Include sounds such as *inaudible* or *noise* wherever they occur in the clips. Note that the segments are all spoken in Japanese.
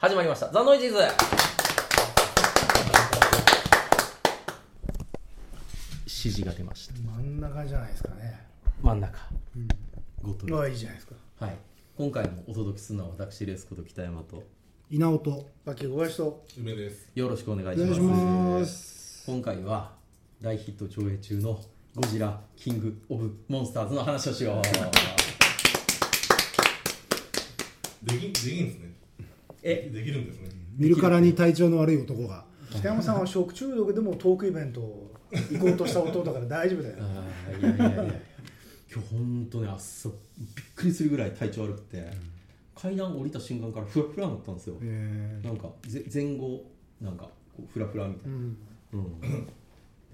始まりました。ザ・ノイジーズ。指示が出ました。真ん中じゃないですかね。真ん中、ごとまあいいじゃないですか。はい。今回もお届けするのは私レースこと北山と。稲尾とバッキー小林と。梅です。よろしくお願いおします。します。今回は大ヒット上映中のゴジラキング・オブ・モンスターズの話をしよう。でき、できんですね。え？できるんですね。見るからに体調の悪い男が。北山さんは食中毒でもトークイベント行こうとした弟だから大丈夫だよ。いやいやいやいや。今日本当ね朝びっくりするぐらい体調悪くて、階段降りた瞬間からフラフラになったんですよ、えなんかぜ前後なんかこうフラフラみたいな。うん。うん、で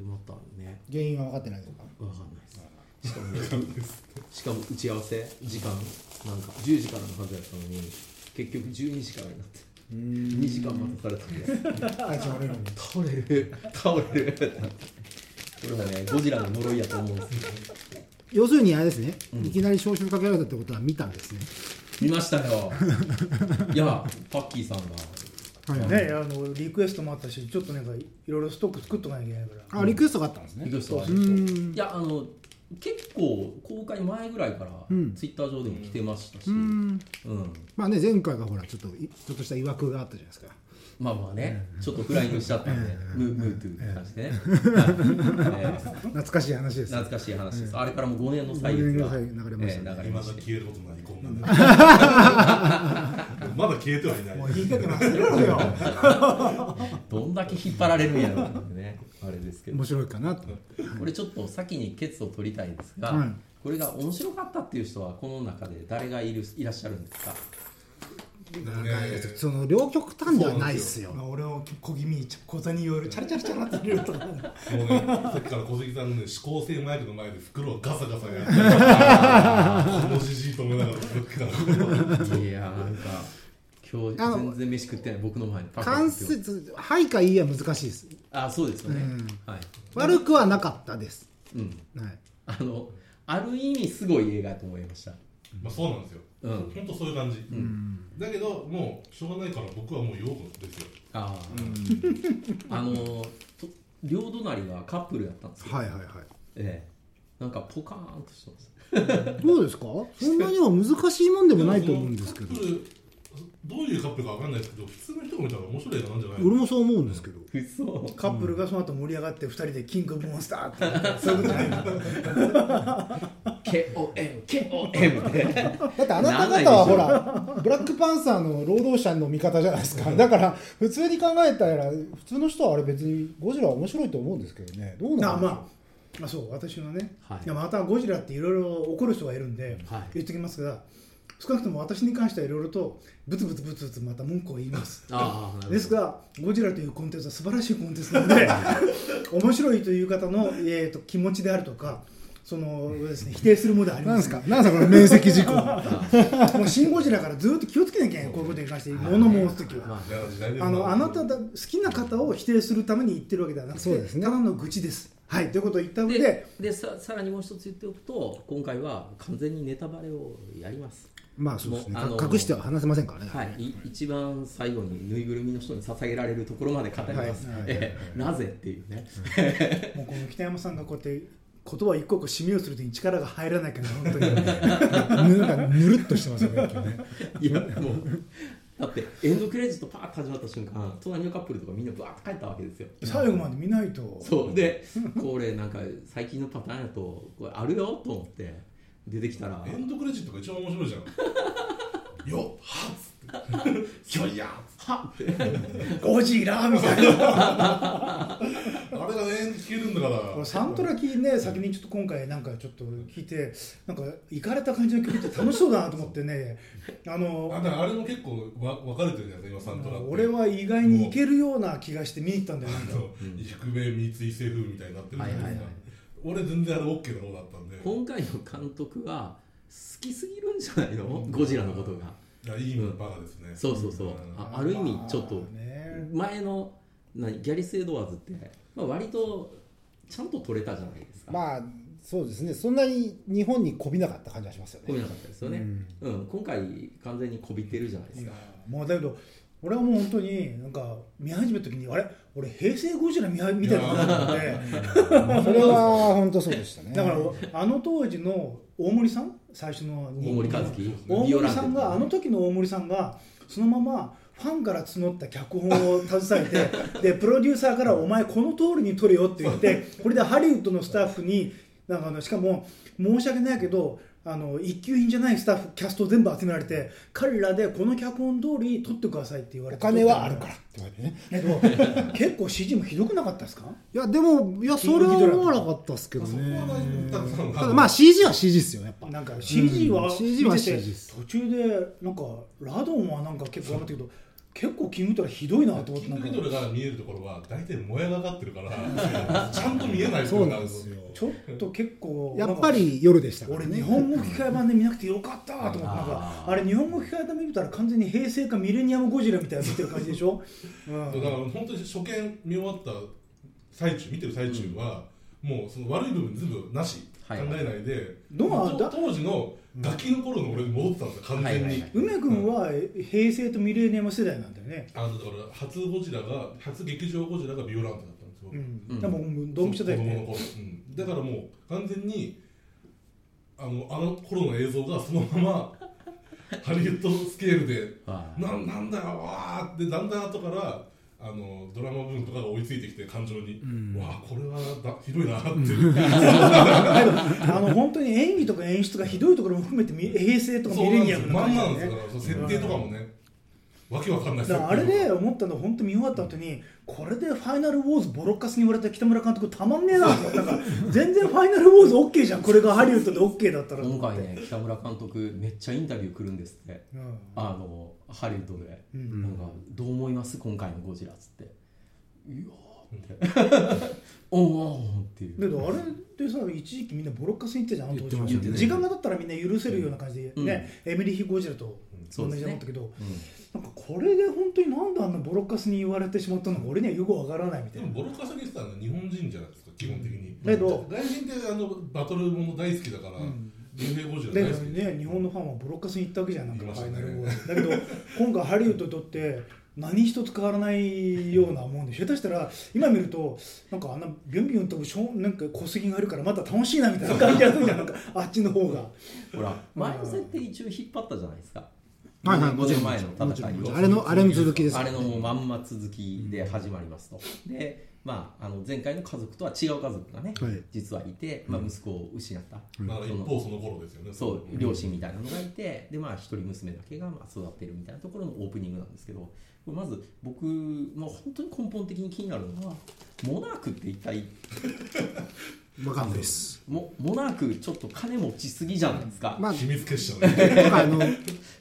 またね。ー、原因は分かってないですか。わかんないです。しかもねしかも打ち合わせ時間なんか10時からのはずやったのに結局12時からになって2時間待たされたんで体調悪いのに倒れる。倒れる。これはね *laughs* ゴジラの呪いやと思うんですよ。要するにあれですね、いきなり招集かけられたってことは見たんですね。見ましたよ。*laughs* いやパッキーさんが。はいね、あのリクエストもあったし、ちょっとなんかいろいろストック作っとかなきゃいけないから。あリクエストがあったんですね。リクエストがあるうん。いやあの結構公開前ぐらいからうん。ツイッター上でも来てましたし、まあね前回がほらちょっといちょっとした曰くがあったじゃないですか。まあまあね、ちょっとフライングしちゃったんで、ムームーという感じでね、え *laughs* ー懐かしい話です懐かしい話です、あれからもう5年の歳月が、5年が流れましたね。えま消えることないこんなんで。*laughs* まだ消えてはいない。もう言いかけます。よ。*laughs* どんだけ引っ張られるんやろうってねあれですけど面白いかなとこれちょっと先にケツを取りたいですが、はいこれが面白かったっていう人はこの中で誰がいるいらっしゃるんですか？なんかその両極端ではないっすよまあ俺を小気味に小座によるチャラチャラチャラって入れるとか。もうね、さっきから小関さんのね、指向性マイクの前で袋をガサガサやって。*laughs* このじじいと思いながら、さっきから。いやなんか今日全然飯食ってない僕の前にパクパ関節はいかいいは難しいです。あそうですよね、うん。はい、悪くはなかったです。うん、はい。あのある意味すごい映画だと思いました。まあ、そうなんですよ。うん。本当そういう感じ。だけど、もうしょうがないから、僕はもう用語ですよ。ああ、*laughs* あのと両隣がカップルやったんですよ、はいはいはい。ええ。なんかポカーンとしてます。どうですか？そんなには難しいもんでもないと思うんですけどどういうカップルかわかんないですけど、普通の人が見たら面白い映画なんじゃない俺もそう思うんですけど。嘘。カップルがその後盛り上がって二人でキングオブモンスターって。そういうことないの KOM KOM って。だってあなた方はほらブラックパンサーの労働者の味方じゃないですか。だから普通に考えたら普通の人はあれ別にゴジラは面白いと思うんですけどね。どうなあんでしょうまああそう私のね、はい。またゴジラっていろいろ怒る人がいるんで、はい。言ってきますが少なくとも私に関してはいろいろとブツブツブツブツまた文句を言います。ああなるほど。ですがゴジラというコンテンツは素晴らしいコンテンツなので *laughs* 面白いという方の、えー、と気持ちであるとかそのです、ね、否定するものではありなんませんですか？なんですかこの面積事故。*laughs* もうシン・ゴジラからずっと気をつけなきゃいけないこういうことに関して物申す時は。まいや時代ですあのあなただ好きな方を否定するために言ってるわけではなくてそうですね。ただの愚痴です。はいということを言った上でででささらにもう一つ言っておくと今回は完全にネタバレをやります。まあそ隠しては話せませんからね、はい、い一番最後にぬいぐるみの人に捧げられるところまで語ります、なぜっていうね、*laughs* もうこの北山さんがこうやって言葉一個一個締めをするときに力が入らないから本当に。*laughs* ぬなんかぬるっとしてますよね今日ね。いやもうだってエンドクレジットパーッと始まった瞬間隣のカップルとかみんなバーッと帰ったわけですよ。最後まで見ないと。そう。でこれなんか最近のパターンやとこれあるよと思って出てきたらエンドクレジットが一番面白いじゃん。*laughs* よっはっつって。ひょいやはっって *laughs* ゴジラみたいな。あれが永遠に聞けるんだから。サントラ聞いてね先にちょっと今回なんかちょっと聞いてなんか行かれた感じの曲って楽しそうだなと思ってね。あのあれも結構わ分かれてるじゃないですか、今、サントラって。俺は意外にいけるような気がして見に行ったんだよなんか。*laughs* そう。低め三井セ風みたいになってるじゃないですか、はいはいはい。俺全然あれ OK だろうだったんで。今回の監督は好きすぎるんじゃないの？ゴジラのことがいやいい意味のバカですね、そうそうそう。あある意味ちょっとまあね。前の何ギャリス・エドワーズって、まあ、割とちゃんと撮れたじゃないですか、まあそうですね。そんなに日本にこびなかった感じがしますよね。こびなかったですよね、うん。今回完全にこびてるじゃないですか。もうだけど俺はもう本当になんか見始めた時にあれ？俺平成ゴジラ見は見てるのかなと思って。それは本当そうでしたね。だからあの当時の大森さん？最初の大森和樹。大森さんがあの時時の大森さんがそのままファンから募った脚本を *laughs* 携えてでプロデューサーから「お前この通りに撮れよ」って言ってこれでハリウッドのスタッフになんかあのしかも申し訳ないけどあの一級品じゃないスタッフキャストを全部集められて彼らでこの脚本通り撮ってくださいって言われてお金はあるからって言われてね。結構 CG もひどくなかったですか？いやでもいやそれは思わなかったですけどね。ただまあ CG は CG ですよやっぱ。なんか CG はうん見 CG は CG です。途中でなんかラドンはなんか結構頑張ったけど結構キングトラひどいなと思ってキングリドルが見えるところは大体燃え上がってるから *laughs* ちゃんと見えないそうなんですよ。ちょっと結構やっぱり夜でしたから俺ね日本語吹き替え版で見なくてよかったと思ってなんかあれ日本語吹き替え版で見たら完全に平成かミレニアムゴジラみたいなの見てる感じでしょ、うん、だから本当に初見見終わった最中見てる最中は、もうその悪い部分全部なし、はい。考えないで。当時のガキの頃の俺に戻ってたんですよ完全に、はいはいはい。梅君は平成とミレニアム世代なんだよね、あのだから初ゴジラが初劇場ゴジラがビオランテだったんですよ、うん。うん。でもドンピシャだよね。子供の頃、うん、だからもう完全にあのあの頃の映像がそのままハリウッドスケールではいななんだよわーってだんだん後からあのドラマ部分とかが追いついてきて感情に、わあこれはだひどいなって、*laughs* あの本当に演技とか演出がひどいところも含めてみ平成とかミレニアムのまんまなんですから設定とかもね、わけわかんない。だからあれで思ったの本当見終わった後にこれでファイナルウォーズボロッカスに言われた北村監督たまんねえなとなんか全然ファイナルウォーズ OK じゃんこれがハリウッドで OK だったら今回ね北村監督めっちゃインタビュー来るんですって。うん。あのハリウッドで、うん。なんかどう思います？今回のゴジラっつって「いやー」って「*laughs* おんおん」っていう。だけどあれってさ一時期みんなボロッカスに言ってたじゃんあの当時言ってましたね。時間が経ったらみんな許せるような感じでね、エミリー・ヒゴジラと同じだったけど、うんこれで本当になんであんなボロッカスに言われてしまったのか俺にはよくわからないみたいな。でもボロカスにしてたのは日本人じゃないですか基本的に。だけど外人ってあのバトルもの大好きだからん。竜兵ゴジラだけど。大好きね日本のファンはボロッカスに行ったわけじゃんなんか言いましたねファイナルだけど今回ハリウッドにとって何一つ変わらないようなもんで下手したら今見るとなんかあんなビュンビュン飛ぶしょなんか小杉がいるからまた楽しいなみたいな感じがするじゃんなんか。あっちの方が。ほら。前の設定一応引っ張ったじゃないですかはいはい5年前の戦いをあれのあれの続きです。あれのもうまんま続きで始まりますと。で、まあ、あの前回の家族とは違う家族がね、はい。実はいて、まあ、息子を失った、まあ一その方その頃ですよね。そう両親みたいなのがいてで、まあ、一人娘だけがまあ育ってるみたいなところのオープニングなんですけどこれまず僕、まあ、本当に根本的に気になるのはモナークって一体わかんないです。モモナークちょっと金持ちすぎじゃないですか、まあ秘密結社ね。なんかあの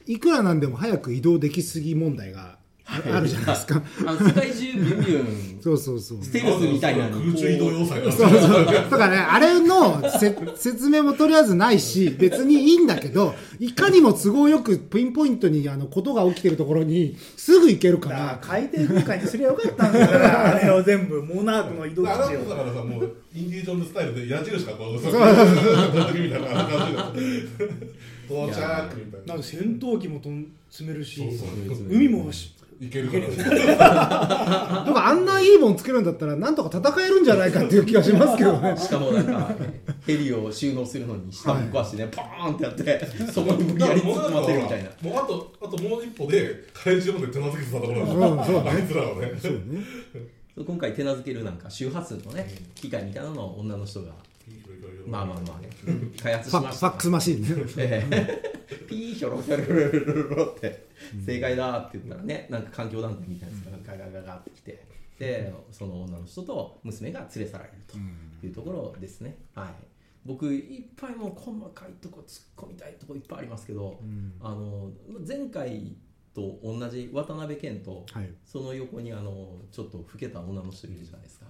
いくらなんでも早く移動できすぎ問題がああるじゃないですか。あの世界中ビュンビュンそうそうそう。ステルスみたいなの。に空中移動要塞がそうそう。だからね、あれのせ説明もとりあえずないし、別にいいんだけど、いかにも都合よくピンポイントにあのことが起きてるところにすぐ行けるから。ら、海底空間にすりゃよかったんだからあれを全部モナークの移動地をだからさもうインディ・ジョーンズスタイルで矢印がこうそうそうそう。みたいな感じで到着みたいななんか戦闘機もとん積めるし海もしいけるからねだからあんないいもんつけるんだったら、なんとか戦えるんじゃないかっていう気がしますけどね。しかもなんかヘリを収納するのに下ぶっ壊してね、ポーンってやってそこに無理やり突っ込ませるみたいな。もうあとあともう一歩で怪獣まで手なずけてたところなんですうんそうあいつらはね。そうね。今回手なずけるなんか周波数のね機械みたいなのを女の人がまあまあまあね。開発しファフましたァックスマシン。ね。ええ。ピーヒョロヒョロヒョロヒョロって正解だって言ったらねなんか環境団体みたいなやつがガガガガってきてでその女の人と娘が連れ去られるというところですねはい僕いっぱいもう細かいとこ突っ込みたいとこいっぱいありますけど、あの前回と同じ渡辺謙とはい。その横にあのちょっと老けた女の人いるじゃないですか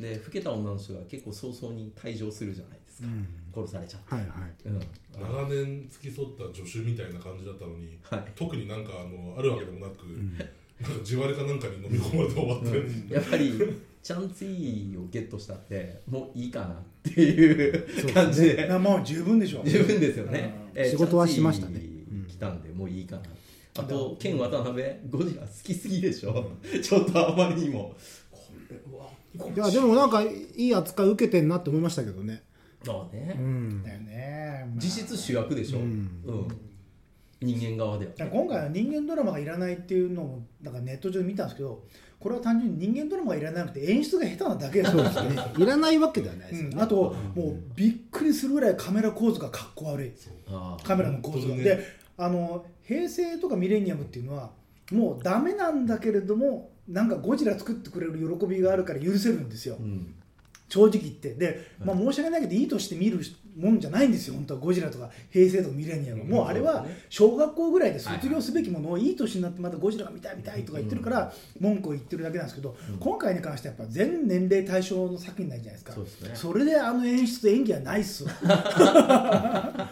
で老けた女の人が結構早々に退場するじゃないですか、殺されちゃって、はいはい。うん。長年付き添った助手みたいな感じだったのに、はい。特になんかあのあるわけでもなく、なんか地割れかなんかに飲み込まれて終わって、やっぱりチャンツィをゲットしたってもういいかなっていう感じで。まあもう十分でしょ十分ですよね、えー仕事はしましたね。来たんでもういいかな。あとケン渡辺ゴジラ好きすぎでしょ、*laughs* ちょっとあまりにも。これはいやでもなんかいい扱い受けてんなって思いましたけどね。まあね、うん。だよね、まあ。実質主役でしょ、うん。人間側では。だから今回は人間ドラマがいらないっていうのをなんかネット上で見たんですけどこれは単純に人間ドラマがいらなくて演出が下手なだけだそうですね。いらないわけではないですよね、うん、あともうびっくりするぐらいカメラ構図がかっこ悪い。ああ。カメラの構図が、本当にねであの平成とかミレニアムっていうのはもうダメなんだけれどもなんかゴジラ作ってくれる喜びがあるから許せるんですよ。うん。正直言って。で、まあ、申し訳ないけどいいとして見るもんじゃないんですよ本当は。ゴジラとか平成とかミレニアム、うん。もうあれは小学校ぐらいで卒業すべきものをいい年になってまたゴジラが見たい見たいとか言ってるから文句を言ってるだけなんですけど、今回に関してはやっぱ全年齢対象の作品なんじゃないですか。そすね。それであの演出と演技はないっすわ。だか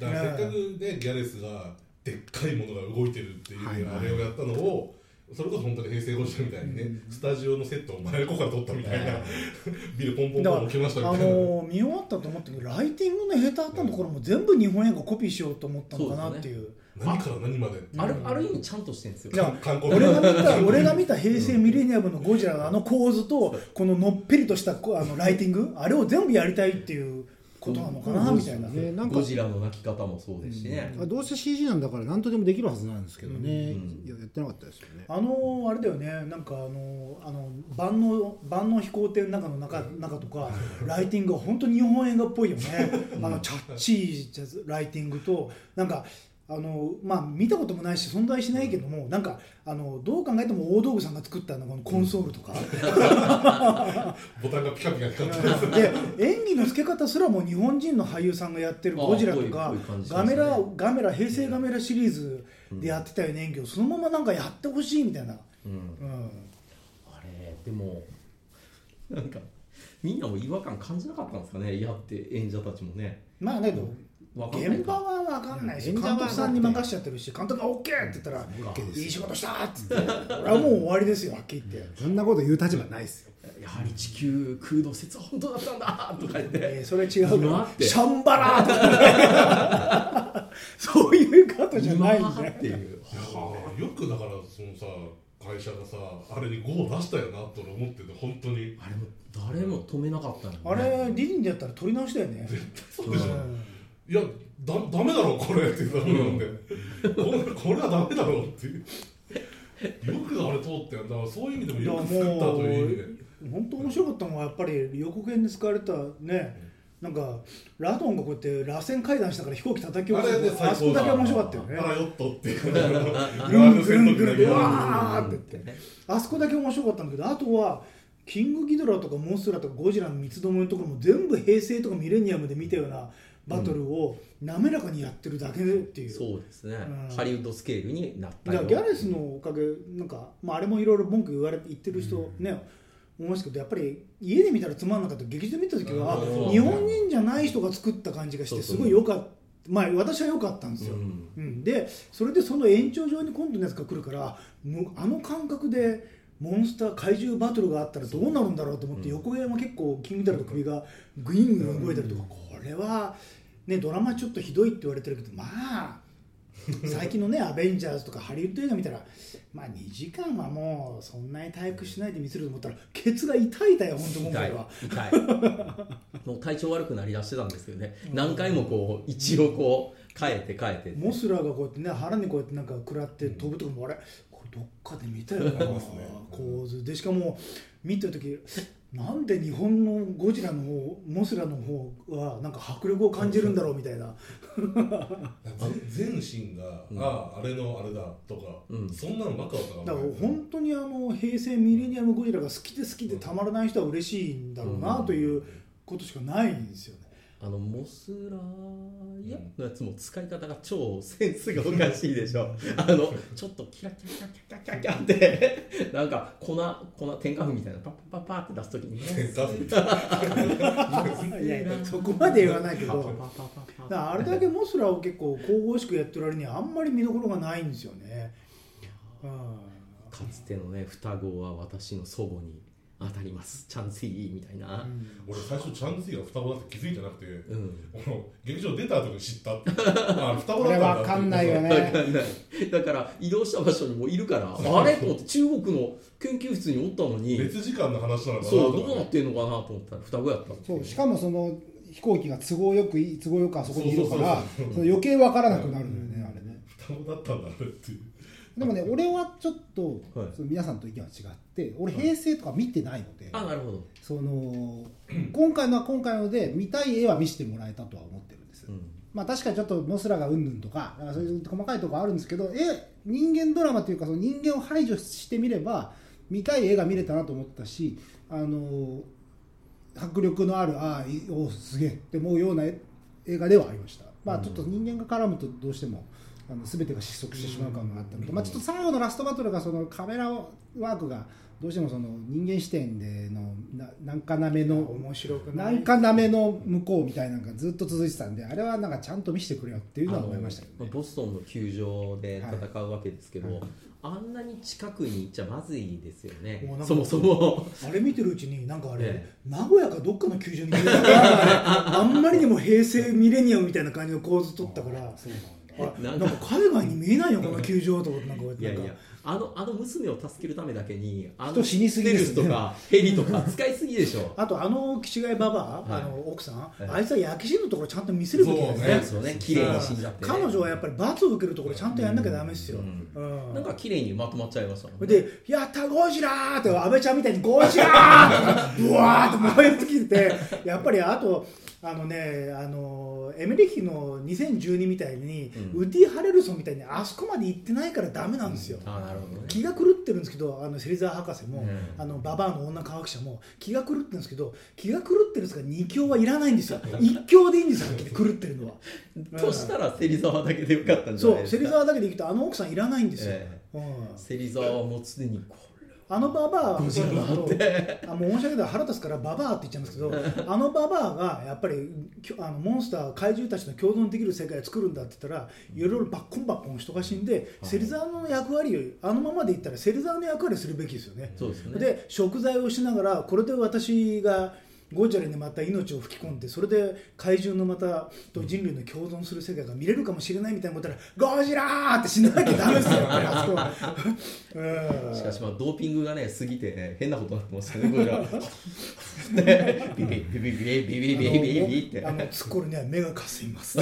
らせっかくねギャレスがでっかいものが動いてるっていうあれをやったのをそれこそ本当に平成ゴジラみたいにね、スタジオのセットを真横から撮ったみたいな、*laughs* ビルポンポンポン置きましたみあたいな、の見終わったと思ったけどライティングの下手あったところも全部日本映画コピーしようと思ったのかなっていう。何から何まで。あるある意味ちゃんとしてるんですよ俺が見た俺が見た平成ミレニアムのゴジラのあの構図とこののっぺりとしたこあのライティングあれを全部やりたいっていうことなのかなうんみたいな、ねなんか。ゴジラの泣き方もそうですしね、どうせ CG なんだから何とでもできるはずなんですけどね、うん。いややってなかったですよね。あのあれだよね。なんかあのあの万能万能飛行艇の中の中中とかライティングが本当に日本映画っぽいよね。*laughs* あのチャッチージャズライティングとなんかあのまあ見たこともないし存在しないけどもなんかあのどう考えても大道具さんが作ったのこのコンソールとか、*laughs* ボタンがピカピカ光ってる。で演技の付け方すらも日本人の俳優さんがやってるゴジラとかね。ガメラガメラ平成ガメラシリーズでやってたよね演技をそのままなんかやってほしいみたいな、うん。うん、あれでもなんかみんなも違和感感じなかったんですかね？やって演者たちもね。まあだけど現場は分かんないし監督さんに任しちゃってるし監督が OK って言ったらいい仕事したっつって俺はもう終わりですよはっきり言って。そんなこと言う立場ないですよ。やはり地球空洞説は本当だったんだとか言って、えーそれ違うか。らシャンバラーとか *laughs* そういうことじゃないん今だよ。っていう。いやよくだからそのさ会社がさあれに5を出したよなと俺思ってて本当に。あれも誰も止めなかったのにね。あれディズニーでやったら撮り直しだよね。そうでしょ、うん。いやだダメだろこれって言ったらなんで、これこれはダメだろっていう。よくあれ通ってだからそういう意味でもよく作ったという意味で。本当面白かったのはやっぱり予告編で使われたねなんかラドンがこうやって螺旋階段したから飛行機叩き落とすあそこだけ面白かったよね。パラヨットって。いうぐるんぐるんぐるんぐるんわーって言ってあそこだけ面白かったんだけどあとはキングギドラとかモンストラとかゴジラの三つどもえのところも全部平成とかミレニアムで見たようなバトルを滑らかにやってるだけでっていう、そうですね、うんハリウッドスケールになっただよギャレスのおかげなんか、まあ、あれもいろいろ文句言われ言ってる人ね、思いますけどやっぱり家で見たらつまんなかった。劇場で見た時は、うん。日本人じゃない人が作った感じがしてすごい良かった。まあ私は良かったんですよ、うん。うん。でそれでその延長上に今度のやつが来るからあの感覚でモンスター怪獣バトルがあったらどうなるんだろうと思って、横山結構キングダルと首がグイングイン動いたりとか、これは、ね、ドラマちょっとひどいって言われてるけどまあ *laughs* 最近のね「アベンジャーズ」とかハリウッド映画見たらまあ2時間はもうそんなに退屈しないで見せると思ったらケツが痛い痛いよ本当今回は。痛い *laughs* もう体調悪くなりだしてたんですけどね、何回もこう一応こう変えて変えてモスラーがこうやってね腹にこうやってなんか食らって飛ぶとかもあれこれどっかで見たよな。*laughs* ますね。構図。でしかも見てる時なんで日本のゴジラの方モスラの方はなんか迫力を感じるんだろうみたいな。全全身が、あああれのあれだとか、うん。そんなのばっかだったかだから本当にあの平成ミレニアムゴジラが好きで好きでたまらない人は嬉しいんだろうなということしかないんですよね。あのモスラーヤのやつも使い方が超センスがおかしいでしょ *laughs* あのちょっとキラキラキラキラキラキラってなんか粉粉天下粉みたいなパッパッパッパって出す時にねいやいやそこまで言わないけどあれだけモスラを結構神々しくやってる割にはあんまり見どころがないんですよね。うんかつてのね双子は私の祖母に当たります。チャンスいいみたいな、俺最初チャンスイが双子だって気づいてなくて、うん。劇場出た後に知ったって。*laughs* あ双子だったんだわかんないよね。わかんない。だから移動した場所にもいるからあれ？と思って中国の研究室におったのに。別時間の話なのかなそうどうなってんのかなと思ったら双子やったそうしかもその飛行機が都合よくい都合よくあそこにいるから余計わからなくなるのよねあれね。双子だったんだって。いうでもね俺はちょっと、はい。その皆さんと意見は違って俺平成とか見てないので、あなるほど、その今回のは今回ので見たい絵は見せてもらえたとは思ってるんです、うん。まあ確かにちょっとモスラがうんぬんとかそういう細かいところあるんですけどえ人間ドラマというかその人間を排除してみれば見たい絵が見れたなと思ったしあの迫力のあるああいおすげえって思うような絵映画ではありました。まあちょっと人間が絡むとどうしてもあの全てが失速してしまう感があったのと、まあ、ちょっと最後のラストバトルがそのカメラワークがどうしてもその人間視点でのななんかなめの面白くなないんかなめの向こうみたいなのがずっと続いてたんであれはなんかちゃんと見せてくれよっていうのは思いましたね。ボストンの球場で戦うわけですけど、あんなに近くに行っちゃまずいですよね。そもそも。あれ見てるうちになんかあれ、え名古屋かどっかの球場に見えたあんまりにも平成ミレニアムみたいな感じの構図取ったからそうなんなんか。海外に見えないよこの球場とってなんかいやいやあのあの娘を助けるためだけにあの人死にすぎですね。ステルスとかヘリとか使いすぎでしょ。*laughs* あとあの岸貝ババア、はい。あの奥さん、い。あいつは焼き死ぬところちゃんと見せるべきですよね。綺麗に死んじゃって、ね、彼女はやっぱり罰を受けるところちゃんとやんなきゃダメですよ、うんうんなんか綺麗にまとまっちゃいましたもんねで「やったゴジラ!」って安倍ちゃんみたいに「ゴジラ!」ってブワーって燃え尽きててやっぱりあとあのねあのエメリッヒの2012みたいに、うん。ウディ・ハレルソンみたいにあそこまで行ってないからダメなんですよ、あなるほどね。気が狂ってるんですけどあの芹沢博士も、うん。あのババアの女科学者も気が狂ってるんですけど気が狂ってるんですから2強はいらないんですよ。1強でいいんですよ狂ってるのは。*laughs* としたら芹沢だけでよかったんじゃそないうですか。芹沢だけでいくとあの奥さんいらないんですよ、えうん。芹沢はもうすでにこあのババアあもう申し訳ない。腹立つからババアって言っちゃうんですけど *laughs* あのババアがやっぱりあのモンスター怪獣たちの共存できる世界を作るんだって言ったらいろいろバッコンバッコン人が死んで芹沢の役割をあのままで言ったら芹沢の役割をするべきですよね。ですよね。で食材をしながらこれで私がゴジラにまた命を吹き込んでそれで怪獣のまたと人類の共存する世界が見れるかもしれないみたいなことらゴジラーって死ななきゃダメですよそこしかしまあドーピングがね過ぎてね変なことになってますよねこれはねビビビビビビビビビビビビってあのツッコルには目がかすみます。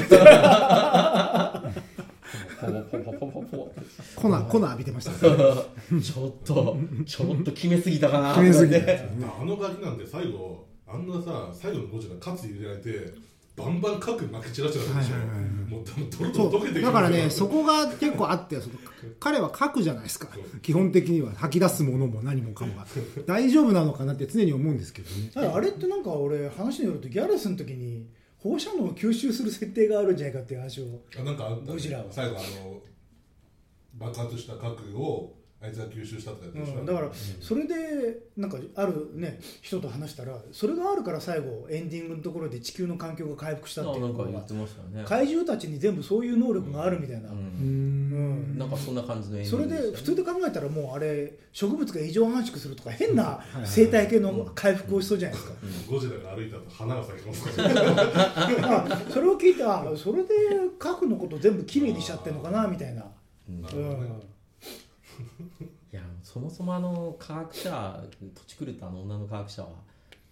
ポポポポポポポ粉粉浴びてましたね。*laughs* ちょっとちょっと決めすぎたかな。決めすぎ *laughs* あのガキなんて最後あんなさ最後のゴジラ勝つ入れられてバンバン核まき散らしてたでしょ、はいはいはいはい。もう多分ドロそドロ溶けてうだからねくそこが結構あってその彼は書くじゃないですか。基本的には吐き出すものも何もかもが。大丈夫なのかなって常に思うんですけどね。ただあれってなんか俺話によるとギャラスの時に放射能を吸収する設定があるんじゃないかっていう話を。あなんかあったね。ゴジラは。最後あの爆発した核をあいつが吸収したとか言ってうん、だからそれでなんかあるね人と話したらそれがあるから最後エンディングのところで地球の環境が回復したっていうのが言ってましたよね。怪獣たちに全部そういう能力があるみたいな、ううん。んなんかそんな感じの演それで普通で考えたらもうあれ植物が異常繁殖するとか変な生態系の回復をしそうじゃないですか、ゴジラが歩いた後花が咲きますから。*laughs* あそれを聞いてあそれで核のこと全部きれいにしちゃってるのかなみたいな、うん。なるほどねいやそもそもあの科学者土地狂ったあの女の科学者は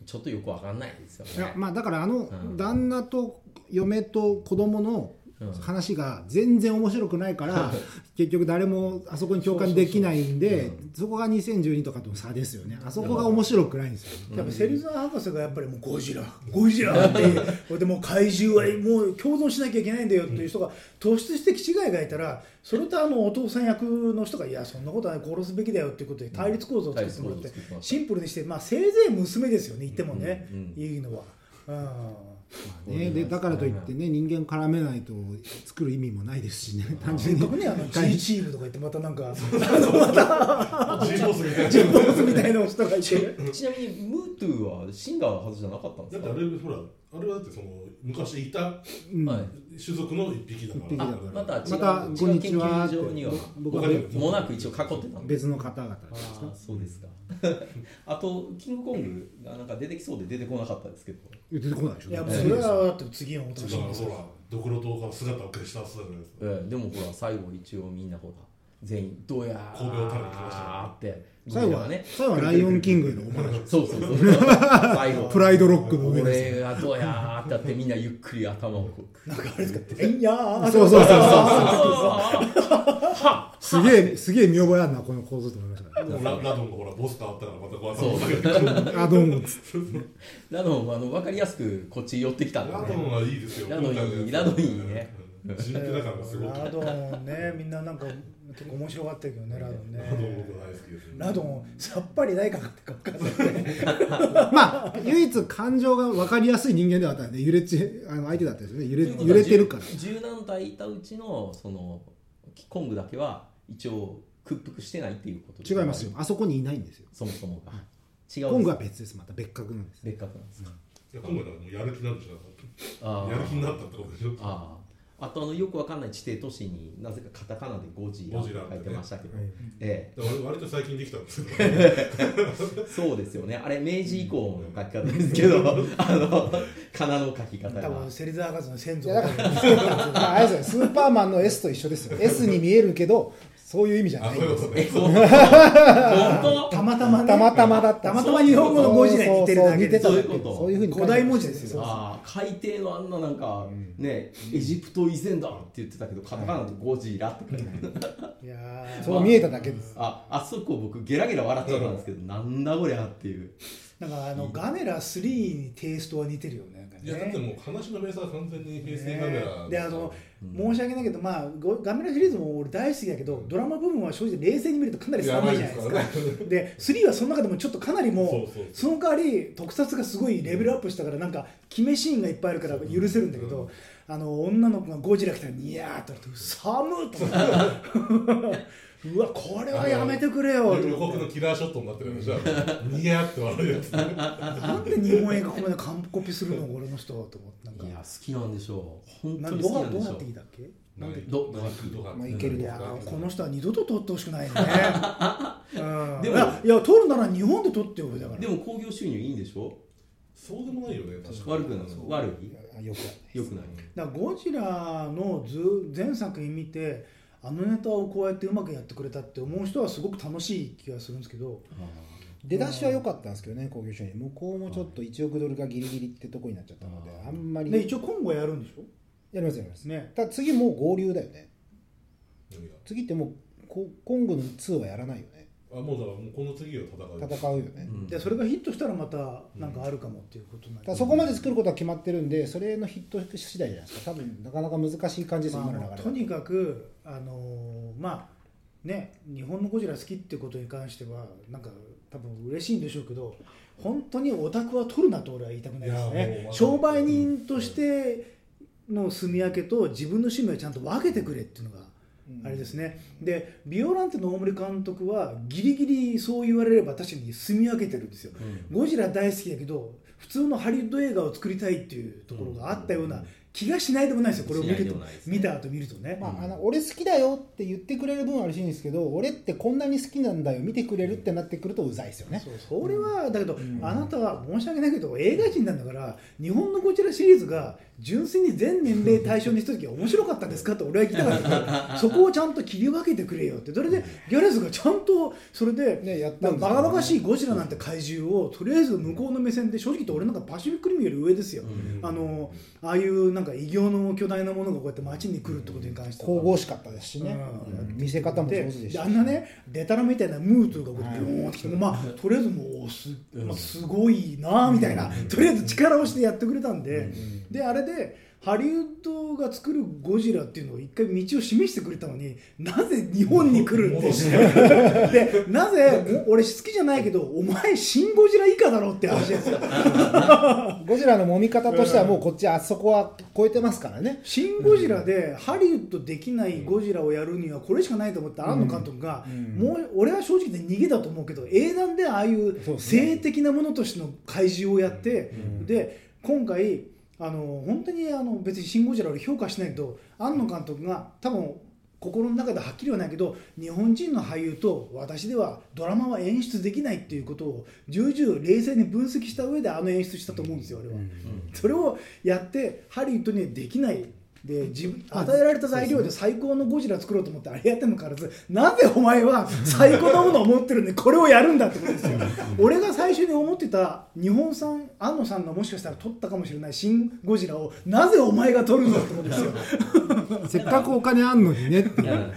ちょっとよくわかんないですよね。いやまあだからあのん。旦那と嫁と子供のうん話が全然面白くないから結局誰もあそこに共感できないんでそこが2012とかとの差ですよね。あそこが面白くないんですよ。ねやっぱ芹沢博士がやっぱりもうゴジラゴジラってこれでもう怪獣はもう共存しなきゃいけないんだよっていう人が突出的違いがいたらそれとあのお父さん役の人がいやそんなことはない殺すべきだよっていうことで対立構造を作ってもらってシンプルにしてまあせいぜい娘ですよね言ってもね。うんうん。いいのは。うん。ね、でだからといってね人間絡めないと作る意味もないですしね。単純に。特にあの G チームとか言ってまたなんか G ボスみたいな。ジェボスみたいな人がいて。ちなみにムートゥーはシンガーのはずじゃなかったんですか？だってあれほらあれはだってその昔いた種族の一匹だから。一匹だあから。また違うまた違うこんにちは。研究所には僕はもなく一応囲ってた別の方々ですああそうですか。あとキングコングがなんか出てきそうで出てこなかったですけど。出てこないでしょ。いやもうそれはだって次のお楽だしみですほらドクロ島から姿を消したはずだじゃないですか。ええでもほら最後一応みんなほら全員どうやー神戸を垂れてきましたよ。って。最後はね最後はライオンキングへのオマージュそうそうそう。*laughs* 最後プライドロックの上です俺がどうやーってやってみんなゆっくり頭をこう。なんかあれですか「えいやー」そうそうそうそう。はすげえすげえ見覚えあるなこの構図と思いましたねララドンがほらボス変わったからまたこうそう頭があどう。もつってラドンあの分かりやすくこっち寄ってきたんで、ラドね、ンはいいですよ。ラドンいいラドンいいね。うん人気だからすごくラドンねみんななんか結構面白かったけどねラドンね。ラドンさっぱりないかってか分かんない。まあ唯一感情が分かりやすい人間ではあったんで揺れちあの相手だったですよね。揺れ揺れてるから。十何体いたうちのそのコングだけは一応屈服してないっていうことで違いますよ。あそこにいないんですよ。そもそもが。違うコングは別です。また別格なんです別格なんですか、いや今回だからもうやる気なんでしょ。やる気になったってことでしょ。あああとあのよくわかんない地底都市になぜかカタカナでゴジラって書いてましたけど、はい。えだから俺割と最近できたんですよえ、*laughs* そうですよね。あれ明治以降の書き方ですけど *laughs* あの仮名の書き方多が分芹沢博士の先い祖 *laughs* あれですよスーパーマンの S と一緒ですよ。S に見えるけどそういう意味じゃないたまたまね。たまたまだった。たまたま日本語のゴジラに似てるだけで。そういうこと。そういうふうに古代文字ですよ。海底のあんななんか、ねエジプト以前だって言ってたけどカタカナでゴジラって書いてある。いやーそう見えただけです。ああそこ僕ゲラゲラ笑っちゃったんですけど、なんだこりゃっていう。なんかあのガメラ3にテイストは似てるよねね。いやだってもう話のベースは完全に平成カメラね。であの申し訳ないけど、まあ、ごガメラシリーズも俺大好きだけどドラマ部分は正直冷静に見るとかなり寒いじゃないですか。ですからで3はその中でもちょっとかなりもうその代わり特撮がすごいレベルアップしたからなんか決めシーンがいっぱいあるから許せるんだけど、あの女の子がゴジラ来たらニヤーっと寒っと思って *laughs* うわこれはやめてくれよ。と予告のキラーショットになってるんでしょニヤって笑うやつ。なんで日本映画ここまで完コピするの俺の人と思ってなんか。いや好きなんでしょう。本な当にどうどうな好きなんでしょう。ってきたっけ？なんで？どどどまあいけるといやーこの人は二度と撮ってほしくないね、*laughs* うん、でもいやいや撮るなら日本で撮ってよだから。でも興行収入いいんでしょ？そうでもないよね確か悪くない悪い？あよくよくない。だからゴジラの図全作品見てあのネタをこうやってうまくやってくれたって思う人はすごく楽しい気がするんですけど出だしは良かったんですけどね興行収入。向こうもちょっと1億ドルがギリギリってとこになっちゃったのであんまり。で一応今後やるんでしょ？やりますやります。ね。ただ次もう合流だよね。次ってもうココングの2はやらないよねあもうだからもうこの次を戦う戦うよね、うん。でそれがヒットしたらまたなんかあるかもっていうことになる。ただそこまで作ることは決まってるんでそれのヒット次第じゃないですか。多分なかなか難しい感じですよ、まあ今の流れとにかくあのーまあね日本のゴジラ好きってことに関してはなんか多分嬉しいんでしょうけど本当にオタクは取るなと俺は言いたくないですね。う商売人としての住み分けと自分の趣味をちゃんと分けてくれっていうのがあれですね、でビオランテの大森監督はギリギリそう言われれば確かに住み分けてるんですよ、ゴジラ大好きだけど普通のハリウッド映画を作りたいっていうところがあったような気がしないでもないですよ。これを見ると。ね。見た後見るとね、まあ、あの俺好きだよって言ってくれる分は嬉しいんですけど俺ってこんなに好きなんだよ見てくれるってなってくるとうざいですよね。そうそれはだけど、あなたは申し訳ないけど映画人なんだから日本のゴジラシリーズが純粋に全年齢対象にした時は面白かったですかって俺は聞きたかったから *laughs* そこをちゃんと切り分けてくれよって。それでギャレスがちゃんとそれで、ねやったんですよバカバカしいゴジラなんて怪獣をとりあえず向こうの目線で正直言って俺なんかパシフィックリムより上ですよ、あのああいうなんか異形の巨大なものがこうやって街に来るってことに関しては。神々しかったですしね、うん。見せ方も上で手でした。であんなねデタラみたいなムートがこうビョーンってきて、まあとりあえずもうす,、まあ、すごいなあみたいな、とりあえず力をしてやってくれたんで、であれでハリウッドが作るゴジラっていうのを一回道を示してくれたのになぜ日本に来るんで *laughs* でなぜ俺好きじゃないけどお前シン・ゴジラ以下だろって話ですよ。ゴジラの揉み方としてはもうこっちあそこは超えてますからね。シン・ゴジラでハリウッドできないゴジラをやるにはこれしかないと思った庵野監督が、もう俺は正直で逃げだと思うけど英断でああいう性的なものとしての怪獣をやって、で今回あの本当にあの別に「シン・ゴジラ」を評価しないけど庵野監督が多分心の中ではっきりはないけど日本人の俳優と私ではドラマは演出できないっていうことを重々冷静に分析した上であの演出したと思うんですよ俺は。それをやってハリウッドにはできないで自分与えられた材料で最高のゴジラ作ろうと思ってあれやってんのからずなぜお前は最高なものを持ってるんでこれをやるんだってことですよ。俺が最初に思ってた日本産庵野さんがもしかしたら撮ったかもしれない「シン・ゴジラ」をなぜお前が撮るんだってことですよ。*laughs* せっかくお金あんのにねって。いや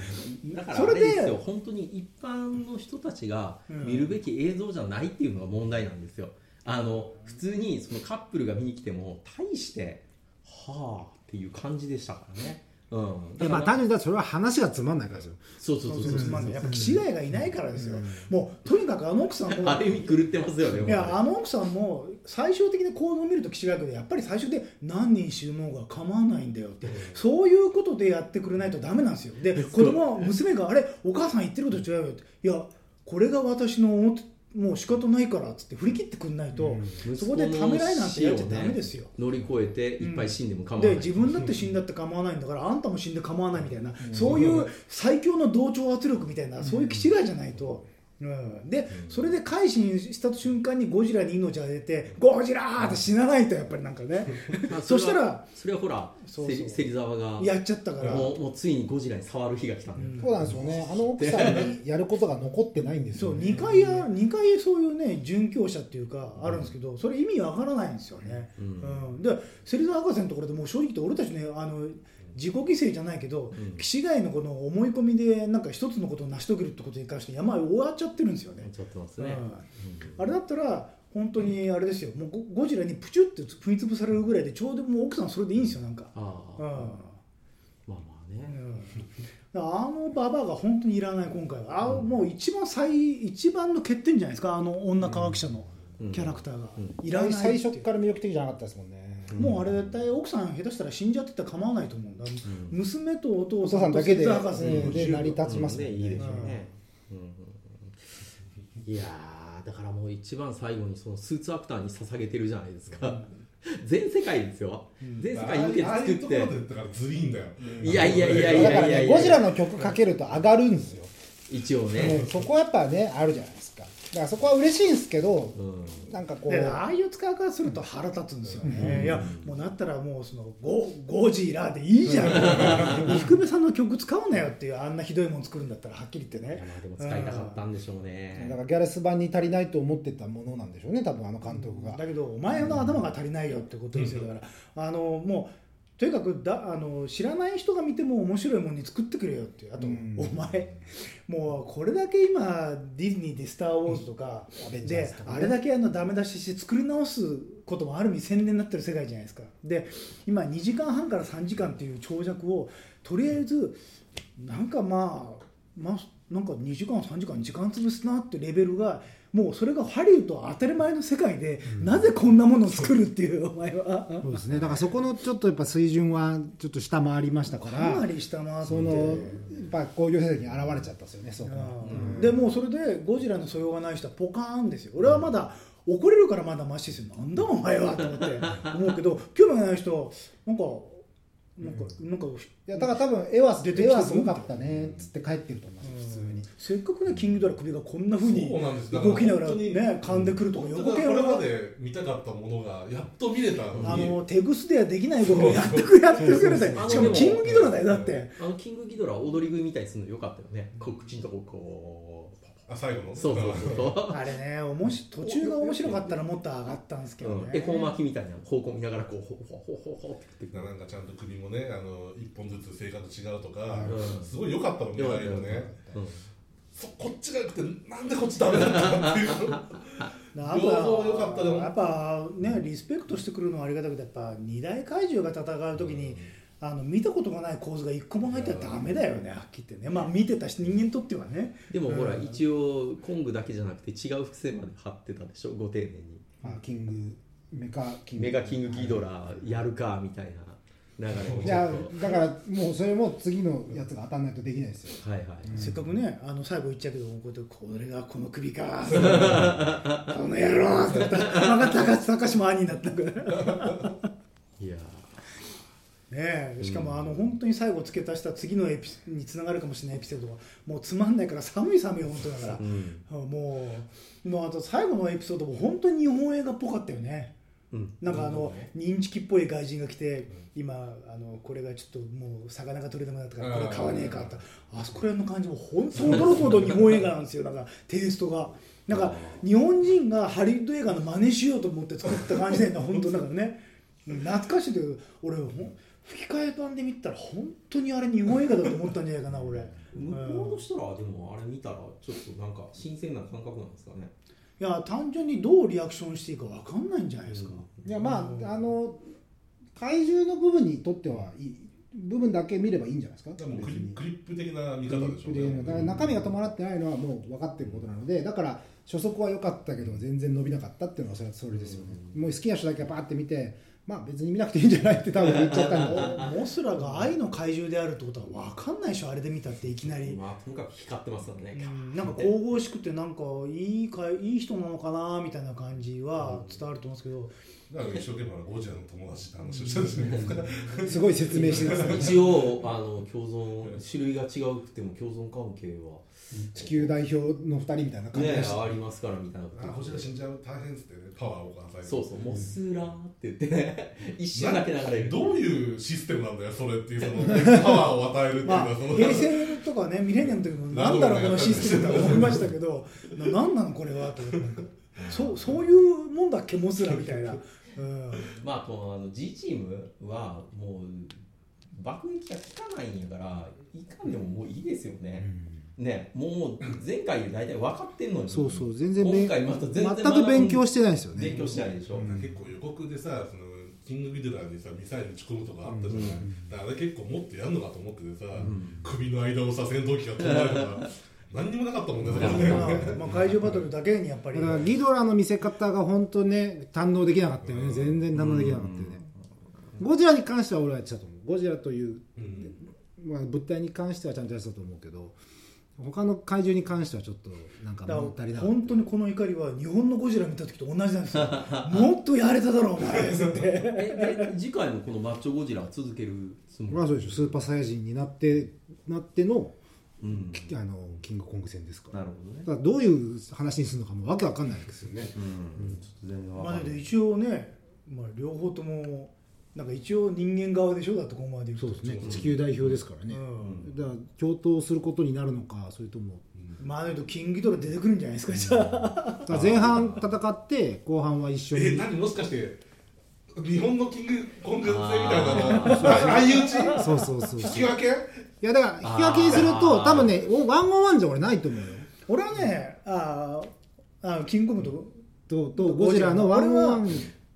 だからそれであれですよ。本当に一般の人たちが見るべき映像じゃないっていうのが問題なんですよ。あの普通にそのカップルが見に来ても大してはあっていう感じでしたからね。うん。でまあ単純にそれは話がつまんないからですよ。そうそうそうそう。つまんないやっぱ気違いがいないからですよ、もうとにかくあの奥さんもある意味狂ってますよねいやあの奥さんも最終的に行動を見ると気違いけどやっぱり最初で何人死ぬのが構わないんだよって、そういうことでやってくれないとダメなんですよ。で子供は娘が「あれお母さん言ってること違うよ」って「いやこれが私の思ってもう仕方ないから」っつって振り切ってくんないと、そこでためらいなんてやっちゃダメですよ。乗り越えていっぱい死んでも構わない、で自分だって死んだって構わないんだからあんたも死んで構わないみたいな、そういう最強の同調圧力みたいな、そういう気違いじゃないと。うん、で、それで改心した瞬間にゴジラに命が出てゴジラーって死なないとやっぱりなんかね。*laughs* まあそしたらそれはほらそうそう。芹芹沢がやっちゃったから。もうもうついにゴジラに触る日が来たんだよ、そうなんですよね。あの奥さんにやることが残ってないんですそうよね2回や二回そういうね殉教者っていうかあるんですけどそれ意味わからないんですよね、うん。うん。で芹沢博士のところでもう正直言って俺たちねあの自己犠牲じゃないけど、うん。気違いのこの思い込みでなんか一つのことを成し遂げるってことに関して山終わっちゃってるんですよね、ちょっとますね、うん。あれだったら本当にあれですよ。もうゴゴジラにプチュって踏み潰されるぐらいでちょうどもう奥さんそれでいいんですよなんか、ああ、うん。まあまあね、だからあのババアが本当にいらない今回は。あ、もう一番最一番の欠点じゃないですかあの女科学者のキャラクターが、いらないっていう。最初から魅力的じゃなかったですもんねもうあれ絶対奥さん下手したら死んじゃってたら構わないと思うんだ、娘とお父おさんと父さんだけでで成り立ちますね。いいでしょうね、うん。いやーだからもう一番最後にそのスーツアクターに捧げてるじゃないですか、全世界ですよ、全世界に向けて。作っていやいやいやいだからやいや。いゴジラの曲かけると上がるんですよ。一応もね。う、そこはやっぱねあるじゃないですかだからそこは嬉しいんですけどうん。なんかこう。でああいう使い方すると腹立つんですよね、いやもうだったらもうそのゴゴジラでいいじゃん。福部さんの曲使うなよっていうあんなひどいもの作るんだったらはっきり言ってね。まあでも使いたかったんでしょうね。だからギャレス版に足りないと思ってたものなんでしょうね多分あの監督が。だけどお前の頭が足りないよってことですよだからあのもうとにかくだあの知らない人が見ても面白いものに作ってくれよってあと、うん。お前もうこれだけ今ディズニーで「スター・ウォーズ」とか、アベンジャーでね。あれだけあのダメ出しして作り直すこともある意味宣伝になってる世界じゃないですか。で今2時間半から3時間っていう長尺をとりあえずなんかまあまあなんか2時間3時間時間潰すなってレベルがもうそれがハリウッドは当たり前の世界で、なぜこんなものを作るっていうお前は。そうですね。だからそこのちょっとやっぱ水準はちょっと下回りましたかからなり下回って。そのやっぱ興行成績に現れちゃったですよねそこ。はうん。でもうそれでゴジラの素養がない人はポカーンですよ。俺はまだ怒れるからまだマシですよ。なんだお前はと思って思うけど興味がない人はなんかなんか、なんかいやだから多分絵は出て絵はすごかったねっつって帰ってると思います。普通にせっかくねキングドラ首がこんなふうに動きながらね噛んでくるとか本横剣これまはで見たかったものがやっと見れたのに。あの手ぐすではできないことをやってくれやってくれてあのしかもキングギドラだよだって。あのキングギドラ踊り食いみたいにするのよかったよね。口のとここうあ最後のそうそうそう。あれねおもし途中が面白かったらもっと上がったんですけどね。う。ん恵方巻きみたいな方向見ながらこうほほほほほって言って。なんかちゃんと首もねあの一本ずつ性格違うとか、うん。すごい良かったもんねああいうのね。うんそこっちが良くてなんでこっちダメだったのっていう。や *laughs* っ両方良かったでも。やっぱねリスペクトしてくるのはありがたくてやっぱ二大怪獣が戦う時に、あの見たことがない構図が一個もないってダメだよねはっきり言ってね。まあ見てた人間にとってはね。でもほらうん。一応コングだけじゃなくて違う伏線まで貼ってたでしょご丁寧に。あキングメカキング。メガキングギドラやるかみたいな流れだからもうそれも次のやつが当たんないとできないですよ。はいはい。せっかくねあの最後言っちゃうけどこれがこの首か。*laughs* この野郎って言ったら兄になったから。いややねえしかもあの本当に最後付け足した次のエピにつながるかもしれないエピソードがもうつまんないから寒い寒い本当だから。ー、うんあもうもうあと最後のエピソードも本当に日本映画っぽかったよね。うんなんかあの認知機っぽい外人が来て今あのこれがちょっともう魚が取れなくなったからこれ買わねえかって。あそこら辺の感じも本当驚くほど日本映画なんですよ。なんかテイストが。なんか日本人がハリウッド映画の真似しようと思って作った感じだよな本当だからね。うん。懐かしいけど俺吹き替え版で見たら本当にあれ日本映画だと思ったんじゃないかな俺。向こうの人らはでもあれ見たらちょっとなんか新鮮な感覚なんですかねいや単純にどうリアクションしていいか分かんないんじゃないですか、いやまああの怪獣の部分にとってはいい部分だけ見ればいいんじゃないですか。でもクリップ的な見方でしょうでだから中身が伴ってないのはもう分かってることなのでだから初速は良かったけど全然伸びなかったっていうのはそれはそれですよね、もう好きな人だけパーって見てまあ別に見なくていいんじゃないって多分言っちゃったんでモスラが愛の怪獣であるってことは分かんないでしょあれで見たっていきなり、まあとにかく光ってますからね、うんなんか神々しくてなんかいいかいい人なのかなみたいな感じは伝わると思うんですけど、だから一生懸命あのゴジラの友達って話をしたじゃないですか。すごい説明してください。一応あの共存種類が違うくても共存関係は地球代表の2人みたいな感じねでした、ありますからみたいなあゴジラ死んじゃう大変っつってね。パワーを与える。そうそうモスラーって言ってね。*laughs* 一瞬だけ流れる。どういうシステムなんだよそれっていうそのパワーを与えるっていうのまあはその。平成とかねミレニアムの時もなんだろうこのシステムって思いましたけどななんなのこれはとそうそういうもんだっけモスラみたいな、うん、まああとあの G チームはもう爆撃が効かないんやからいかんでももういいですよね、ねもう前回大体分かってんのに。そうそう全然勉今回また全然全く勉強してないですよね。勉強してないでしょ、結構予告でさそのキングギドラにさミサイル撃ち込むとかあったじゃない、だからあれ結構もっとやるのかと思っててさ、首の間をさ戦闘機が飛んだりとか。*laughs* 何にもなかったもんねそれね。まあ、まあ、怪獣バトルだけにやっぱり。だからギドラの見せ方が本当ね堪能できなかったよね。全然堪能できなかったよね。ゴジラに関しては俺はやってたと思う。ゴジラという、まあ、物体に関してはちゃんとやってたと思うけど他の怪獣に関してはちょっとなんかだ物足りなか本当にこの怒りは日本のゴジラ見た時と同じなんですよ。*laughs* もっとやれただろうお前。っ *laughs* てええ次回もこのマッチョゴジラは続けるつもり？たまあそうでしょスーパーサイヤ人になってなってのうん。きあのキングコング戦ですから。なるほどね。だからどういう話にするのかもわけわかんないですよね。うん、ちょっと全然わまあ、かんない。だけど一応ね、まあ、両方ともなんか一応人間側でしょ？だってここまで言うと。そうですね。地球代表ですからね、うん。だから共闘することになるのかそれとも。まあだけどキングギドラ出てくるんじゃないですかじゃあ。前半戦って後半は一緒に。え何もしかして日本のキングコング戦みたいなの？相打ち？そうそうそう引き分け？いやだから引き分けにすると多分ねおワンオンワンじゃ俺ないと思うよ。俺はねあーあーキングコングとととゴジラのワンオンワン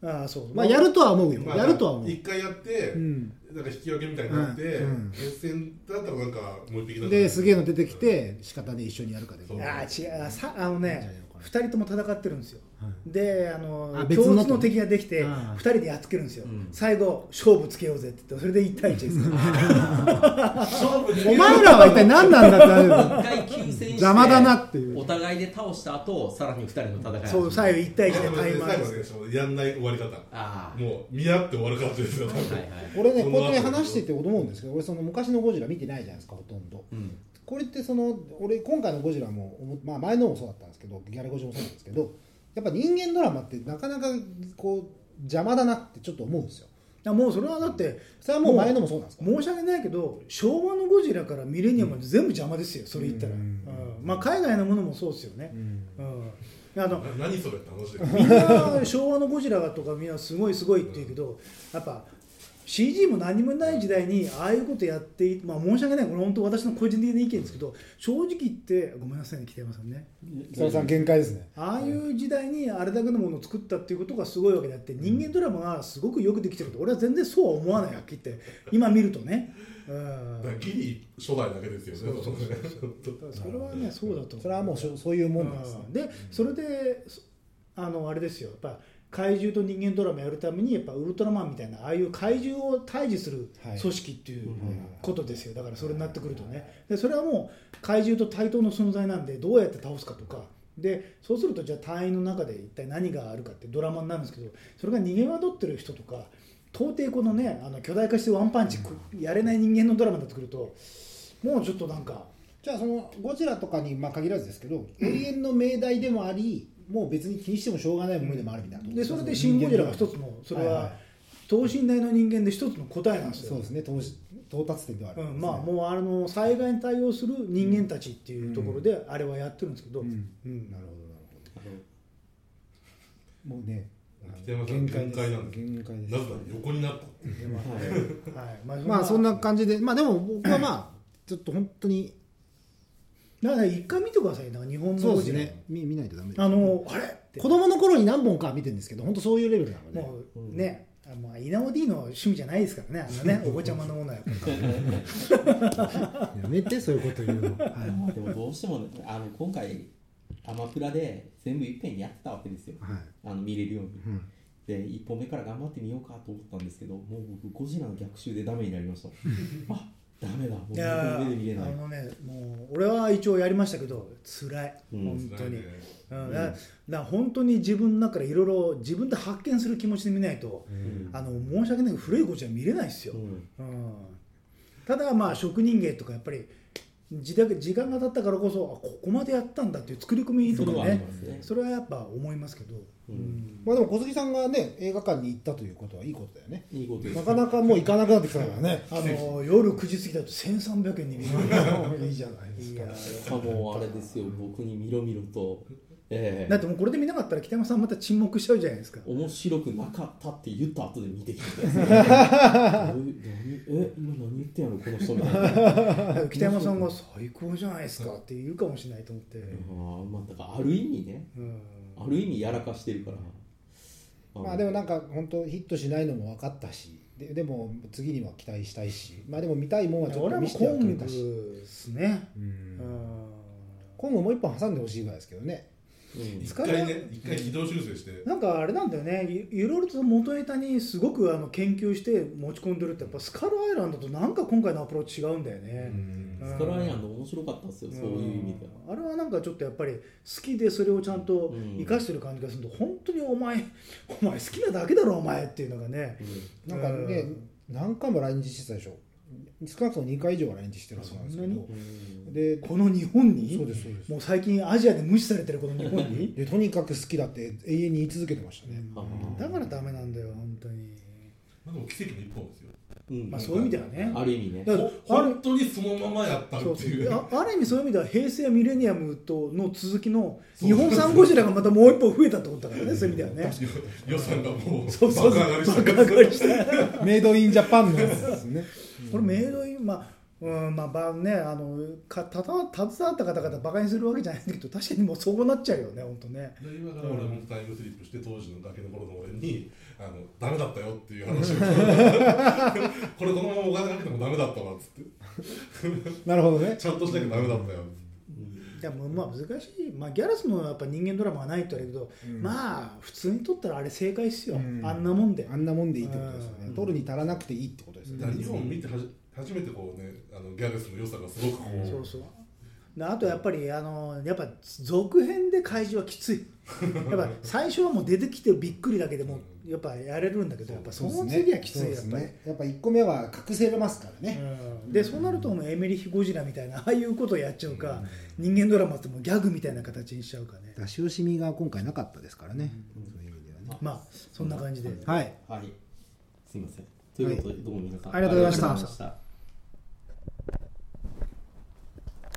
ああそう。まあやるとは思うよ、まあやるとは思う。一回やって、うん。なんか引き分けみたいになって、うんうん。決戦だったらなんかもう一匹なんかですげえの出てきて仕方ね一緒にやるかで。あー違う。あさあのね2人とも戦ってるんですよ、はであの共通の敵ができてあー2人でやっつけるんですよ、うん。最後勝負つけようぜって言ってそれで1対1です。お前らは一体何なんだって邪魔だなっていう。お互いで倒した後さらに二人の戦いそう最後1対1でタイマーやんない終わり方。ああ。もう見合って終わる感じですよ、はいはい。俺ねこうその後やって話してて思うんですけど俺その昔のゴジラ見てないじゃないですかほとんど。うん。これってその俺今回のゴジラも思まあ前のもそうだったんですけどギャラゴジもそうなんですけどやっぱ人間ドラマってなかなかこう邪魔だなってちょっと思うんですよ。いやもうそれはだってそれはもう前のもそうなんですか？申し訳ないけど昭和のゴジラからミレニアムまで全部邪魔ですよそれ言ったら、うん。うん。まあ、海外のものもそうですよね、うん。あのな何それって話でみんな昭和のゴジラとかみんなすごいすごいって言うけどやっぱ CG も何もない時代にああいうことやっていまあ申し訳ない。これ本当私の個人的な意見ですけど正直言ってごめんなさいね北山さんね。北山さん限界ですね。ああいう時代にあれだけのものを作ったっていうことがすごいわけであって人間ドラマがすごくよくできてると。俺は全然そうは思わないはっきり言って今見るとね、うん。ギリ初代だけですよね。そうそれはねそうだとそれはもうそういうもんなんですね。うん。でそれでそあのあれですよ。やっぱ怪獣と人間ドラマやるためにやっぱウルトラマンみたいなああいう怪獣を退治するはい。組織っていうはいことですよ。だからそれになってくるとね。でそれはもう怪獣と対等の存在なんでどうやって倒すかとか。でそうするとじゃあ隊員の中で一体何があるかってドラマになるんですけどそれが逃げ惑ってる人とか到底このねあの巨大化してワンパンチくやれない人間のドラマになってくるともうちょっとなんかじゃあそのゴジラとかにまあ限らずですけど、永遠の命題でもありもう別に気にしてもしょうがないものでもあるみたいなでそれで「シン・ゴジラ」が一つのそれはいははい。等身大の人間で一つの答えなんですよ。そうですね。到達点ではある、うん、まあもうあの災害に対応する人間たちっていうところであれはやってるんですけど、うん。うん。なるほどなるほど。もうね北山さん限界なんで。す限界です。なぜなら横になったっていはい。まあまあそんな感じで。まあでも僕はまあちょっと本当にだから一回見てくださいな日本のそうですゴジラね。見見ないとダメですあのあれ？子供の頃に何本か見てるんですけど本当そういうレベルなので、もうね、あまあ稲尾 D の趣味じゃないですからね。あのねお子ちゃまのものはやっぱり。やめてそういうこと言うの、はい。でもどうしてもねあの今回アマプラで全部いっぺんにやったわけですよ。はい。あの見れるように、うん。で1本目から頑張ってみようかと思ったんですけどもう僕ゴジラの逆襲でダメになりました。あ *laughs* ダメだ。もういや2本目で見れーない。あのねもう俺は一応やりましたけど辛い、うん。本当に、うん。だだから本当に自分の中でいろいろ自分で発見する気持ちで見ないと、ん。あの申し訳ないけど古いゴジラ見れないですよ、うん。うん。ただまあ職人芸とかやっぱり時間時間が経ったからこそあここまでやったんだっていう作り込みとかね。それはやっぱ思いますけど、うん。うん。まあでも小杉さんがね映画館に行ったということはいいことだよね。いいことですなかなかもう行かなくなってきたからね。*laughs* あの夜9時過ぎだと1300円に見える。*laughs* いいじゃないですか。いやしかもあれですよ。僕にみろみろと、ええ。だってもうこれで見なかったら北山さんまた沈黙しちゃうじゃないですか。面白くなかったって言った後で見てきてえ今何言ってんやろこの人みたいな。*laughs* 北山さんが最高じゃないですかって言うかもしれないと思って、ーまあだからある意味ね。うん。ある意味やらかしてるから。まあでもなんか本当ヒットしないのも分かったし。ででも次には期待したいし。まあでも見たいもんはちょっと見せてはくれたし。ですね、ううん。ん今後もう一本挟んでほしいぐらいですけどね。うん一回ね一回軌道修正して。なんかあれなんだよね。いいろいろと元ネタにすごくあの研究して持ち込んでるってやっぱスカルアイランドとなんか今回のアプローチ違うんだよね、うん。スカライアンド面白かったですよそういう意味では。あれはなんかちょっとやっぱり好きでそれをちゃんと生かしてる感じがすると、本当にお前 *laughs* お前好きなだけだろお前っていうのがね、なんかね何回も来日してたでしょ少なくとも2回以上は来日してるはずなんですけどうん。でこの日本にそうですそうです。もう最近アジアで無視されてるこの日本に？*laughs* でとにかく好きだって永遠に言い続けてましたね、あだからダメなんだよ本当に、まあでも奇跡の一本ですよ。うん。まあ、そういう意味ではね。ある意味ね。だからある本当にそのままやったっていう。あある意味そういう意味では平成ミレニアムとの続きの日本産ゴジラがまたもう一本増えたってことだからねそういう意味ではね。予算がもうそうそう上がりした。メイドインジャパンのやつですねこれメイドインまあうんまあばねあのかたた携わった方々バカにするわけじゃないんだけど確かにもうそうなっちゃうよね本当ね。で今から俺もタイムスリップして当時の崖の頃の俺にあのダメだったよっていう話を。*laughs* これこのままお金かけてもダメだったわっつって。なるほどね。*laughs* ちゃんとしなきゃダメだったようまあ難しい、まあ、ギャラスのやっぱ人間ドラマはないって言われるけど、うん。まあ普通に撮ったらあれ正解っすよ、うん。あんなもんで。あんなもんでいいってことですよね。うん。取るに足らなくていいってことですよね。日本見てはじ初めてこうねあのギャレスの良さがすごくこう。そうそう。であとやっぱりあのやっぱ続編で怪獣はきつい。*laughs* やっぱ最初はもう出てきてびっくりだけでもやっぱやれるんだけどやっぱその次はきついそうですやっぱり。ね。やっぱ1個目は隠せますからね、うん。でそうなるともうエメリヒ・ゴジラみたいなああいうことをやっちゃうか、人間ドラマってもうギャグみたいな形にしちゃうかね。出し惜しみが今回なかったですからね、そういう意味ではね。まあそんな感じで、はい。はい。すいません。ということで、どうも皆さんありがとうございありがとうございました